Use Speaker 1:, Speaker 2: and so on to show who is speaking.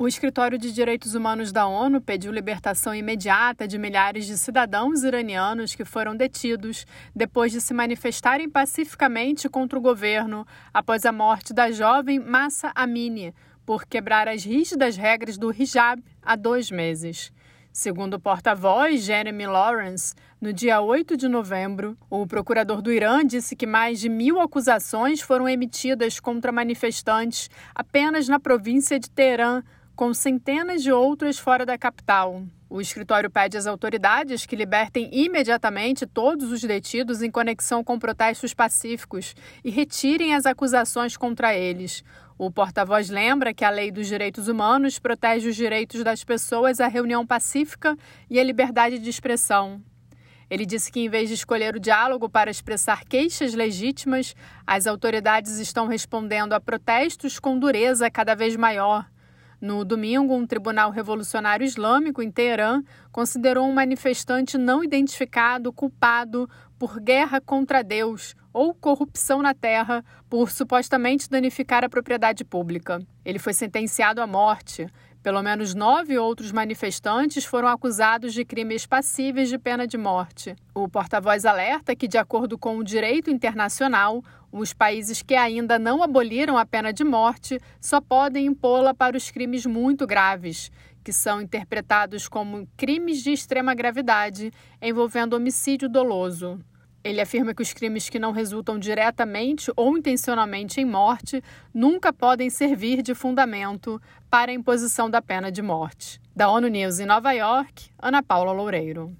Speaker 1: O Escritório de Direitos Humanos da ONU pediu libertação imediata de milhares de cidadãos iranianos que foram detidos depois de se manifestarem pacificamente contra o governo após a morte da jovem Massa Amini por quebrar as rígidas regras do hijab há dois meses. Segundo o porta-voz Jeremy Lawrence, no dia 8 de novembro, o procurador do Irã disse que mais de mil acusações foram emitidas contra manifestantes apenas na província de Teherã com centenas de outras fora da capital. O escritório pede às autoridades que libertem imediatamente todos os detidos em conexão com protestos pacíficos e retirem as acusações contra eles. O porta-voz lembra que a Lei dos Direitos Humanos protege os direitos das pessoas à reunião pacífica e à liberdade de expressão. Ele disse que, em vez de escolher o diálogo para expressar queixas legítimas, as autoridades estão respondendo a protestos com dureza cada vez maior. No domingo, um tribunal revolucionário islâmico em Teherã considerou um manifestante não identificado culpado por guerra contra Deus ou corrupção na terra por supostamente danificar a propriedade pública. Ele foi sentenciado à morte. Pelo menos nove outros manifestantes foram acusados de crimes passíveis de pena de morte. O porta-voz alerta que, de acordo com o direito internacional, os países que ainda não aboliram a pena de morte só podem impô-la para os crimes muito graves, que são interpretados como crimes de extrema gravidade envolvendo homicídio doloso. Ele afirma que os crimes que não resultam diretamente ou intencionalmente em morte nunca podem servir de fundamento para a imposição da pena de morte. Da ONU News em Nova York, Ana Paula Loureiro.